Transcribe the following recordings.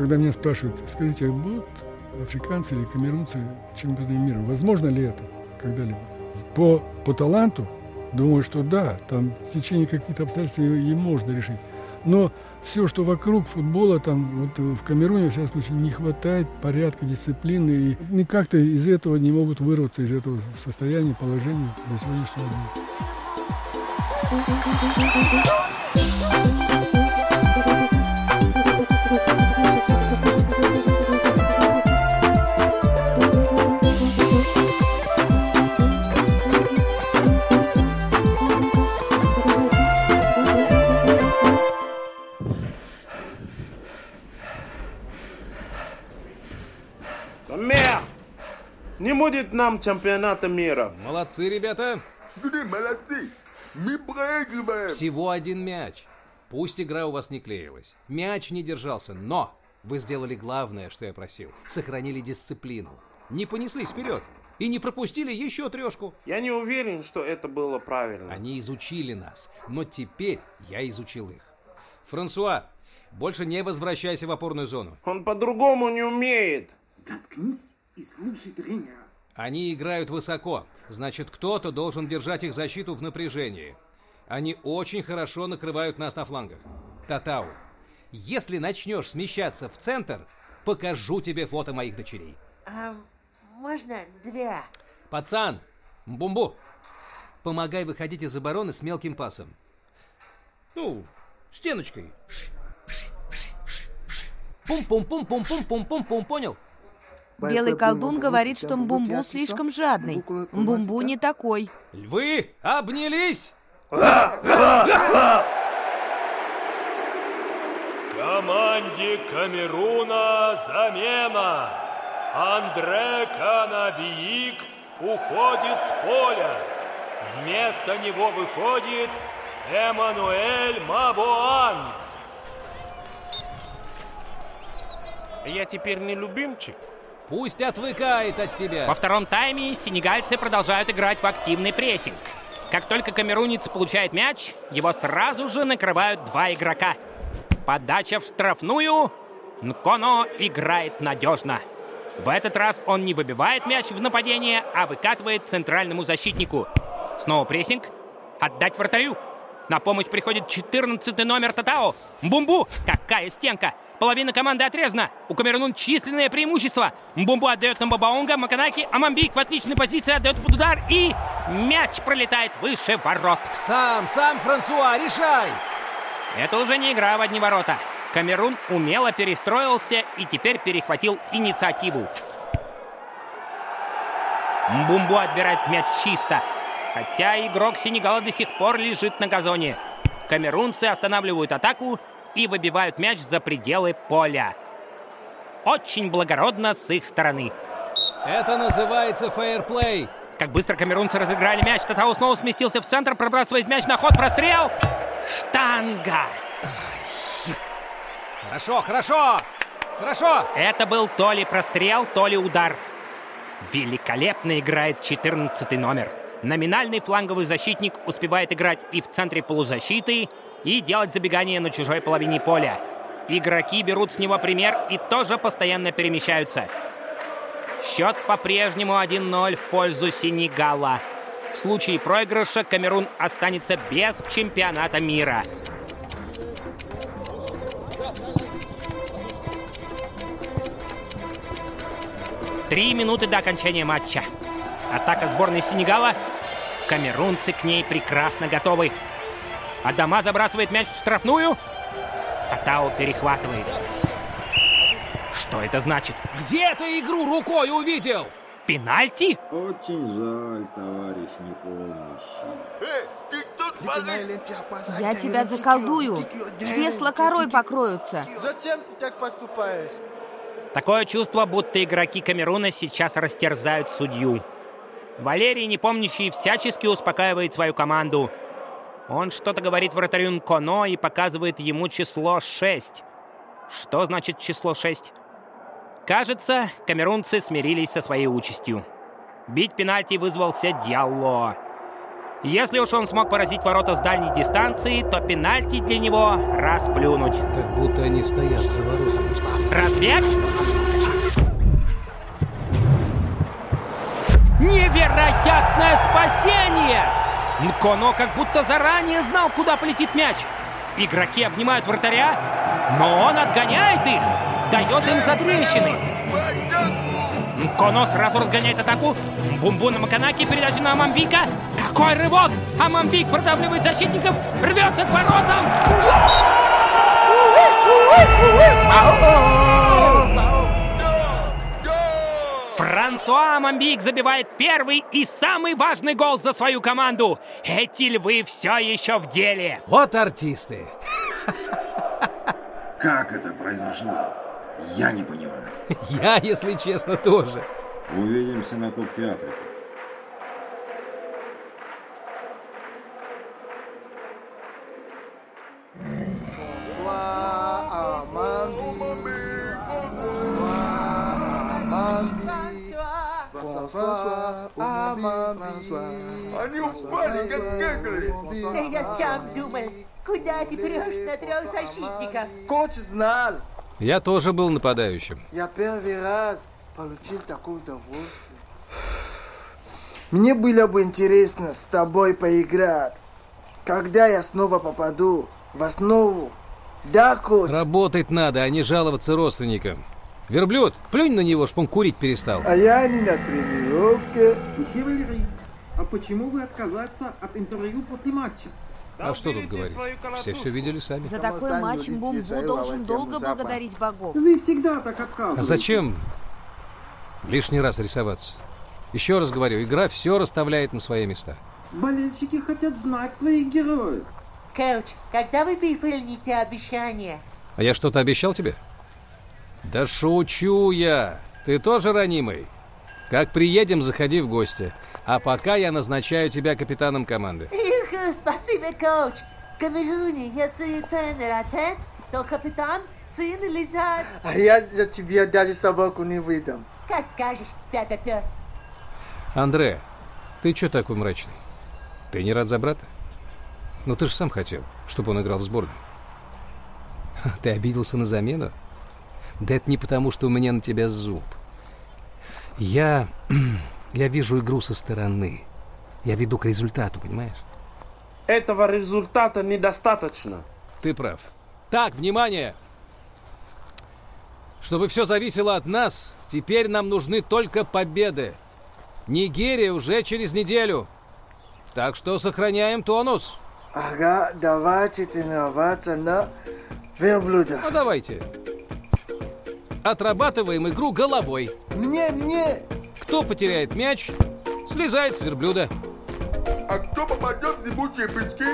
когда меня спрашивают, скажите, а будут африканцы или камерунцы чемпионами мира? Возможно ли это когда-либо? По, по таланту, думаю, что да, там в течение каких-то обстоятельств и, и можно решить. Но все, что вокруг футбола, там вот в Камеруне, во всяком случае, не хватает порядка, дисциплины, и никак-то из этого не могут вырваться, из этого состояния, положения до сегодняшнего дня. Будет нам чемпионата мира. Молодцы, ребята. Молодцы? Мы проигрываем. Всего один мяч. Пусть игра у вас не клеилась. Мяч не держался, но вы сделали главное, что я просил. Сохранили дисциплину. Не понеслись вперед. И не пропустили еще трешку. Я не уверен, что это было правильно. Они изучили нас, но теперь я изучил их. Франсуа, больше не возвращайся в опорную зону. Он по-другому не умеет. Заткнись и слушай тренера. Они играют высоко, значит, кто-то должен держать их защиту в напряжении. Они очень хорошо накрывают нас на флангах. Татау, если начнешь смещаться в центр, покажу тебе фото моих дочерей. А можно две? Пацан, бумбу, помогай выходить из обороны с мелким пасом. Ну, стеночкой. Пум-пум-пум-пум-пум-пум-пум-пум, понял? Белый колдун говорит, что Мбумбу слишком жадный. Мбумбу не такой. Львы обнялись! Команде Камеруна замена. Андре Канабиик уходит с поля. Вместо него выходит Эммануэль Мабуан. Я теперь не любимчик? Пусть отвыкает от тебя. Во втором тайме сенегальцы продолжают играть в активный прессинг. Как только камерунец получает мяч, его сразу же накрывают два игрока. Подача в штрафную. Нконо играет надежно. В этот раз он не выбивает мяч в нападение, а выкатывает центральному защитнику. Снова прессинг. Отдать вратарю. На помощь приходит 14 номер Татао. Бумбу! Какая стенка! Половина команды отрезана. У Камерун численное преимущество. Мбумбу отдает на Бабаунга. Маканаки. Амамбик в отличной позиции отдает под удар. И мяч пролетает выше ворот. Сам, сам, Франсуа, решай! Это уже не игра в одни ворота. Камерун умело перестроился и теперь перехватил инициативу. Мбумбу отбирает мяч чисто. Хотя игрок Сенегала до сих пор лежит на газоне. Камерунцы останавливают атаку и выбивают мяч за пределы поля. Очень благородно с их стороны. Это называется фейерплей. Как быстро камерунцы разыграли мяч, Татау снова сместился в центр, пробрасывает мяч на ход, прострел. Штанга! Хорошо, хорошо! Хорошо! Это был то ли прострел, то ли удар. Великолепно играет 14 номер. Номинальный фланговый защитник успевает играть и в центре полузащиты, и делать забегание на чужой половине поля. Игроки берут с него пример и тоже постоянно перемещаются. Счет по-прежнему 1-0 в пользу Сенегала. В случае проигрыша Камерун останется без чемпионата мира. Три минуты до окончания матча. Атака сборной Сенегала. Камерунцы к ней прекрасно готовы. Адама забрасывает мяч в штрафную. Атао перехватывает. Что это значит? Где ты игру рукой увидел? Пенальти? Очень жаль, товарищ непомнящий. Эй, ты тут Я тебя заколдую. Кресла корой покроются. Зачем ты так поступаешь? Такое чувство, будто игроки Камеруна сейчас растерзают судью. Валерий, непомнящий, всячески успокаивает свою команду. Он что-то говорит вратарю Нконо и показывает ему число 6. Что значит число 6? Кажется, камерунцы смирились со своей участью. Бить пенальти вызвался Дьялло. Если уж он смог поразить ворота с дальней дистанции, то пенальти для него расплюнуть. Как будто они стоят за воротами. Разбег! Невероятное спасение! Нконо как будто заранее знал, куда полетит мяч. Игроки обнимают вратаря, но он отгоняет их, дает им затрещины. Нконо сразу разгоняет атаку. Бумбу на Маканаки, передача на Амамбика. Какой рывок! Амамбик продавливает защитников, рвется к воротам. Франсуа Амамбик забивает первый и самый важный гол за свою команду. Эти львы все еще в деле. Вот артисты. Как это произошло? Я не понимаю. Я, если честно, тоже. Увидимся на Кубке Африки. Они упали, как кегли. Да я сам думал, куда ты прешь на трех защитников? Коуч знал. Я тоже был нападающим. Я первый раз получил такое удовольствие. Мне было бы интересно с тобой поиграть. Когда я снова попаду в основу. Да, коуч? Работать надо, а не жаловаться родственникам. Верблюд, плюнь на него, чтоб он курить перестал. А я не на тренировке. Месье Валерий, а почему вы отказаться от интервью после матча? А что тут говорить? Все все видели сами. За такой матч Бумбу должен долго благодарить богов. Вы всегда так отказываете. А зачем лишний раз рисоваться? Еще раз говорю, игра все расставляет на свои места. Болельщики хотят знать своих героев. Коуч, когда вы выполните обещание? А я что-то обещал тебе? Да шучу я. Ты тоже ранимый. Как приедем, заходи в гости. А пока я назначаю тебя капитаном команды. Эх, спасибо, коуч. В Камеруне, если тренер отец, то капитан сын или зять. А я за тебя даже собаку не выдам. Как скажешь, Пепе Пес. Андре, ты что такой мрачный? Ты не рад за брата? Ну ты же сам хотел, чтобы он играл в сборной. Ты обиделся на замену? Да это не потому, что у меня на тебя зуб. Я... Я вижу игру со стороны. Я веду к результату, понимаешь? Этого результата недостаточно. Ты прав. Так, внимание! Чтобы все зависело от нас, теперь нам нужны только победы. Нигерия уже через неделю. Так что сохраняем тонус. Ага, давайте тренироваться на верблюда. Ну давайте. Отрабатываем игру головой. Мне, мне! Кто потеряет мяч, слезает с верблюда. А кто попадет в зыбучие пески?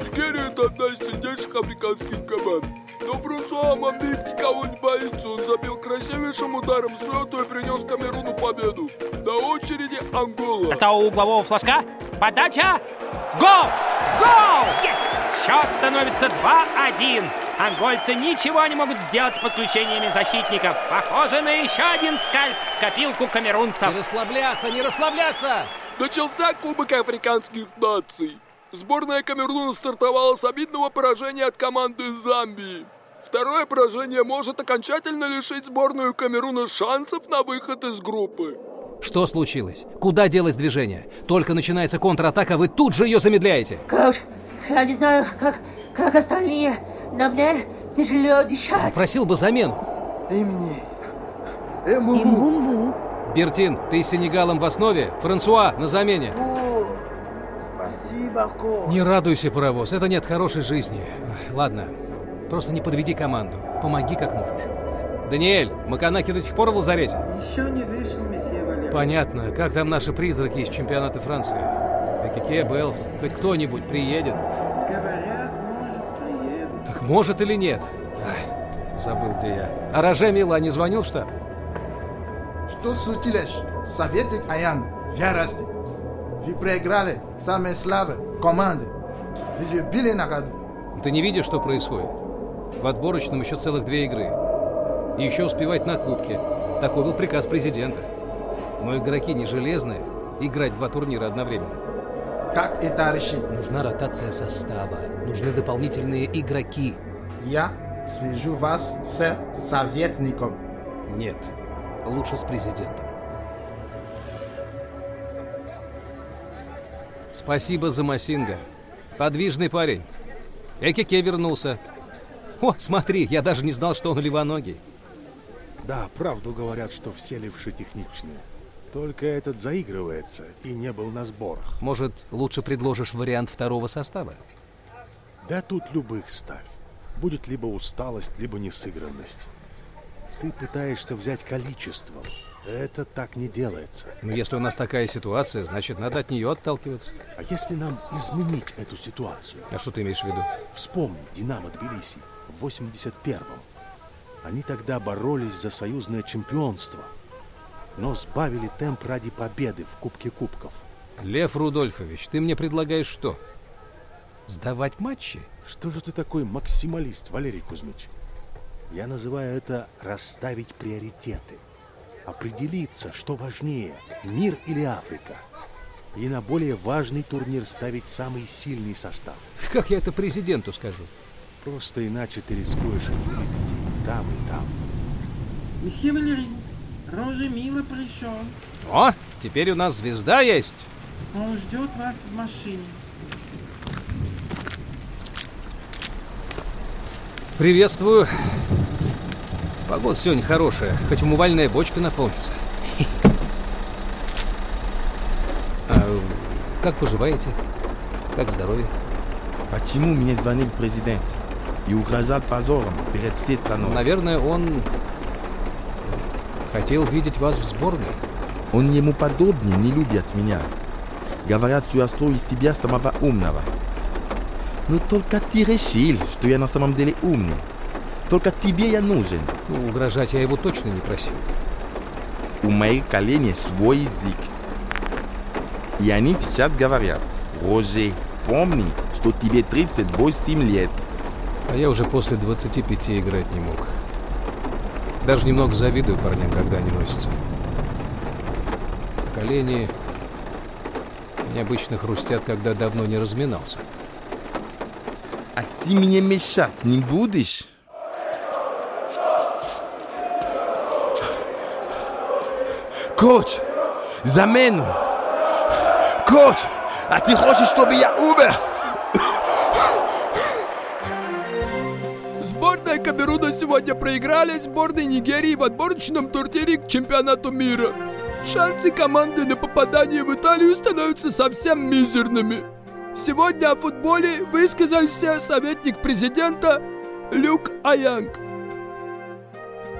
Нигерия – это одна из сильнейших африканских команд. Но Франсуа Мамбик никого не боится. Он забил красивейшим ударом с лету и принес Камеруну победу. До очереди Ангола. Это у углового флажка. Подача. Гол! Гол! Счет становится 2-1. Ангольцы ничего не могут сделать с подключениями защитников. Похоже на еще один скальп в копилку камерунцев. Не расслабляться, не расслабляться! Начался Кубок Африканских наций. Сборная Камеруна стартовала с обидного поражения от команды Замбии. Второе поражение может окончательно лишить сборную Камеруна шансов на выход из группы. Что случилось? Куда делось движение? Только начинается контратака, вы тут же ее замедляете. Коуч, я не знаю, как, как остальные, но мне тяжело дышать. Просил бы замену. И мне. Имбумбу. Бертин, ты с Сенегалом в основе, Франсуа на замене. О, спасибо, коуч. Не радуйся, паровоз, это нет хорошей жизни. Ладно, просто не подведи команду. Помоги как можешь. Даниэль, Маканаки до сих пор в лазарете? Еще не вышел, месье Валерий. Понятно. Как там наши призраки из чемпионата Франции? Экике, Беллс, хоть кто-нибудь приедет? Говорят. Так может или нет? Ай, забыл, где я. А Роже Мила не звонил в штаб? Что случилось? Советник Аян ярости. Вы проиграли самые слабые команды. Вы били на году. Ты не видишь, что происходит? В отборочном еще целых две игры. И еще успевать на кубке. Такой был приказ президента. Но игроки не железные. Играть два турнира одновременно. Как это решить? Нужна ротация состава, нужны дополнительные игроки. Я свяжу вас с советником. Нет, лучше с президентом. Спасибо за Масинга. Подвижный парень. Экике вернулся. О, смотри, я даже не знал, что он левоногий. Да, правду говорят, что все левши техничные. Только этот заигрывается и не был на сборах. Может, лучше предложишь вариант второго состава? Да тут любых ставь. Будет либо усталость, либо несыгранность. Ты пытаешься взять количеством. Это так не делается. Но Ну, если у нас такая ситуация, значит, надо от нее отталкиваться. А если нам изменить эту ситуацию? А что ты имеешь в виду? Вспомни Динамо Тбилиси в 81-м. Они тогда боролись за союзное чемпионство, но сбавили темп ради победы в Кубке Кубков. Лев Рудольфович, ты мне предлагаешь что? Сдавать матчи? Что же ты такой максималист, Валерий Кузьмич? Я называю это расставить приоритеты. Определиться, что важнее, мир или Африка. И на более важный турнир ставить самый сильный состав. Как я это президенту скажу? Просто иначе ты рискуешь вылететь и там, и там. Месье Валерий, Роже Мила пришел. О, теперь у нас звезда есть. Он ждет вас в машине. Приветствую. Погода сегодня хорошая, хоть умывальная бочка наполнится. А как поживаете? Как здоровье? Почему мне звонил президент и угрожал позором перед всей страной? Наверное, он хотел видеть вас в сборной. Он ему подобные не любят меня. Говорят, что я строю из себя самого умного. Но только ты решил, что я на самом деле умный. Только тебе я нужен. Ну, угрожать я его точно не просил. У моих коленей свой язык. И они сейчас говорят, Роже, помни, что тебе 38 лет. А я уже после 25 играть не мог. Даже немного завидую парням, когда они носятся. Колени необычно хрустят, когда давно не разминался. А ты мне мешать не будешь? Коч, замену! Коч, а ты хочешь, чтобы я умер? Сегодня проиграли сборной Нигерии в отборочном турнире к чемпионату мира. Шансы команды на попадание в Италию становятся совсем мизерными. Сегодня о футболе высказался советник президента Люк Аянг.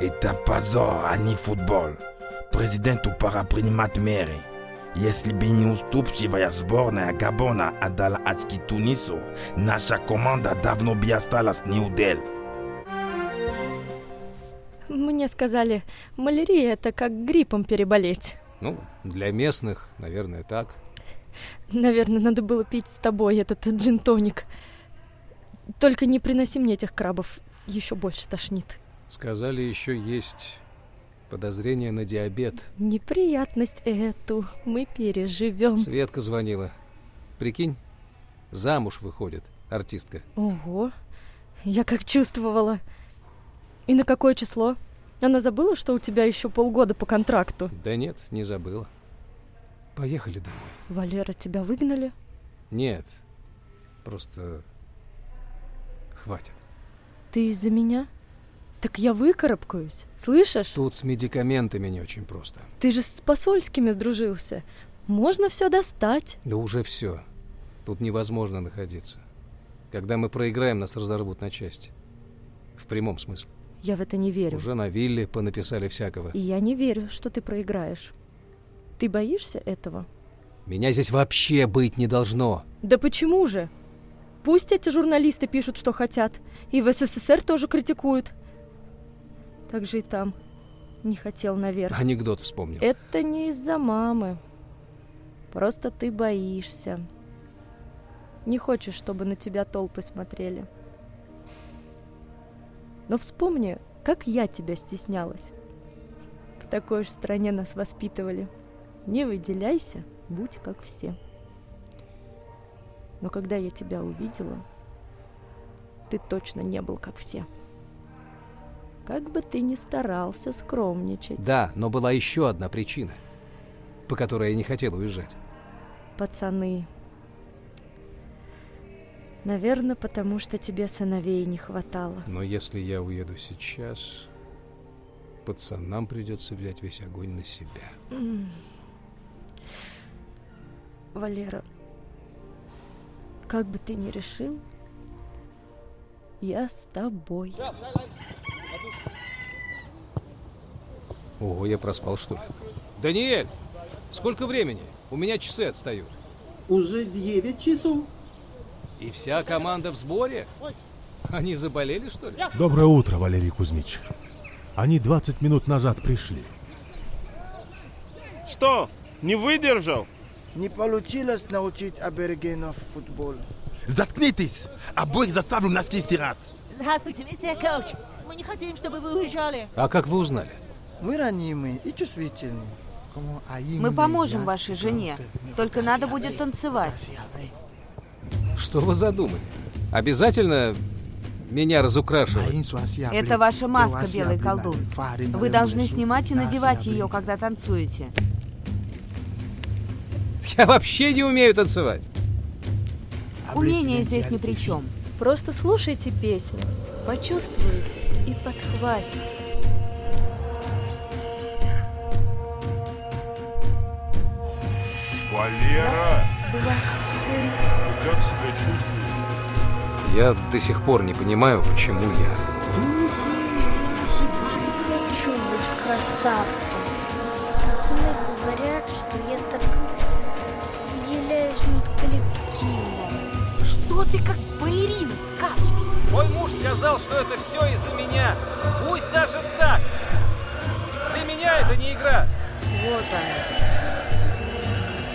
Это позор, а не футбол. Президенту пора принимать меры. Если бы не уступчивая сборная Габона отдала очки Тунису, наша команда давно бы осталась неудел. Мне сказали, малярия это как гриппом переболеть. Ну, для местных, наверное, так. Наверное, надо было пить с тобой этот джин-тоник. Только не приноси мне этих крабов, еще больше тошнит. Сказали, еще есть подозрение на диабет. Неприятность эту мы переживем. Светка звонила. Прикинь, замуж выходит артистка. Ого, я как чувствовала. И на какое число? Она забыла, что у тебя еще полгода по контракту? Да нет, не забыла. Поехали домой. Валера, тебя выгнали? Нет, просто хватит. Ты из-за меня? Так я выкарабкаюсь, слышишь? Тут с медикаментами не очень просто. Ты же с посольскими сдружился. Можно все достать. Да уже все. Тут невозможно находиться. Когда мы проиграем, нас разорвут на части. В прямом смысле. Я в это не верю. Уже на вилле понаписали всякого. И я не верю, что ты проиграешь. Ты боишься этого? Меня здесь вообще быть не должно. Да почему же? Пусть эти журналисты пишут, что хотят. И в СССР тоже критикуют. Так же и там. Не хотел наверх. Анекдот вспомнил. Это не из-за мамы. Просто ты боишься. Не хочешь, чтобы на тебя толпы смотрели. Но вспомни, как я тебя стеснялась. В такой же стране нас воспитывали. Не выделяйся, будь как все. Но когда я тебя увидела, ты точно не был как все. Как бы ты ни старался скромничать. Да, но была еще одна причина, по которой я не хотел уезжать. Пацаны. Наверное, потому что тебе сыновей не хватало. Но если я уеду сейчас, пацанам придется взять весь огонь на себя. Валера, как бы ты ни решил, я с тобой. Ого, я проспал, что ли? Даниэль, сколько времени? У меня часы отстают. Уже 9 часов. И вся команда в сборе? Они заболели, что ли? Доброе утро, Валерий Кузьмич. Они 20 минут назад пришли. Что, не выдержал? Не получилось научить аборигенов футболу. Заткнитесь! Обоих заставлю нас стирать. Здравствуйте, миссия коуч. Мы не хотим, чтобы вы уезжали. А как вы узнали? Мы ранимые и чувствительные. Мы поможем вашей жене. Только надо будет танцевать. Что вы задумали? Обязательно меня разукрашивать? Это ваша маска, белый колдун. Вы должны снимать и надевать ее, когда танцуете. Я вообще не умею танцевать. Умение здесь ни при чем. Просто слушайте песню, почувствуете и подхватите. Валера! Ты как себя чувствуешь? Я до сих пор не понимаю, почему я. быть красавцем. Пацаны говорят, что я так выделяюсь над коллективом. Что ты как балерина скачешь? Мой муж сказал, что это все из-за меня. Пусть даже так. Для меня это не игра. Вот она.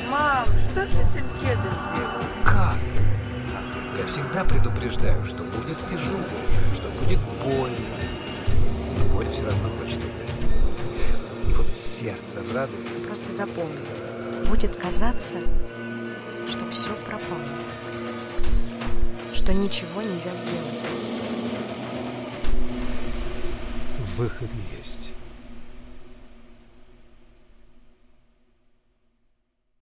Мам, что с этим кедом делать? Я всегда предупреждаю, что будет тяжело, что будет больно. Но боль все равно хочет. И вот сердце радует. Просто запомни. Будет казаться, что все пропало. Что ничего нельзя сделать. Выход есть.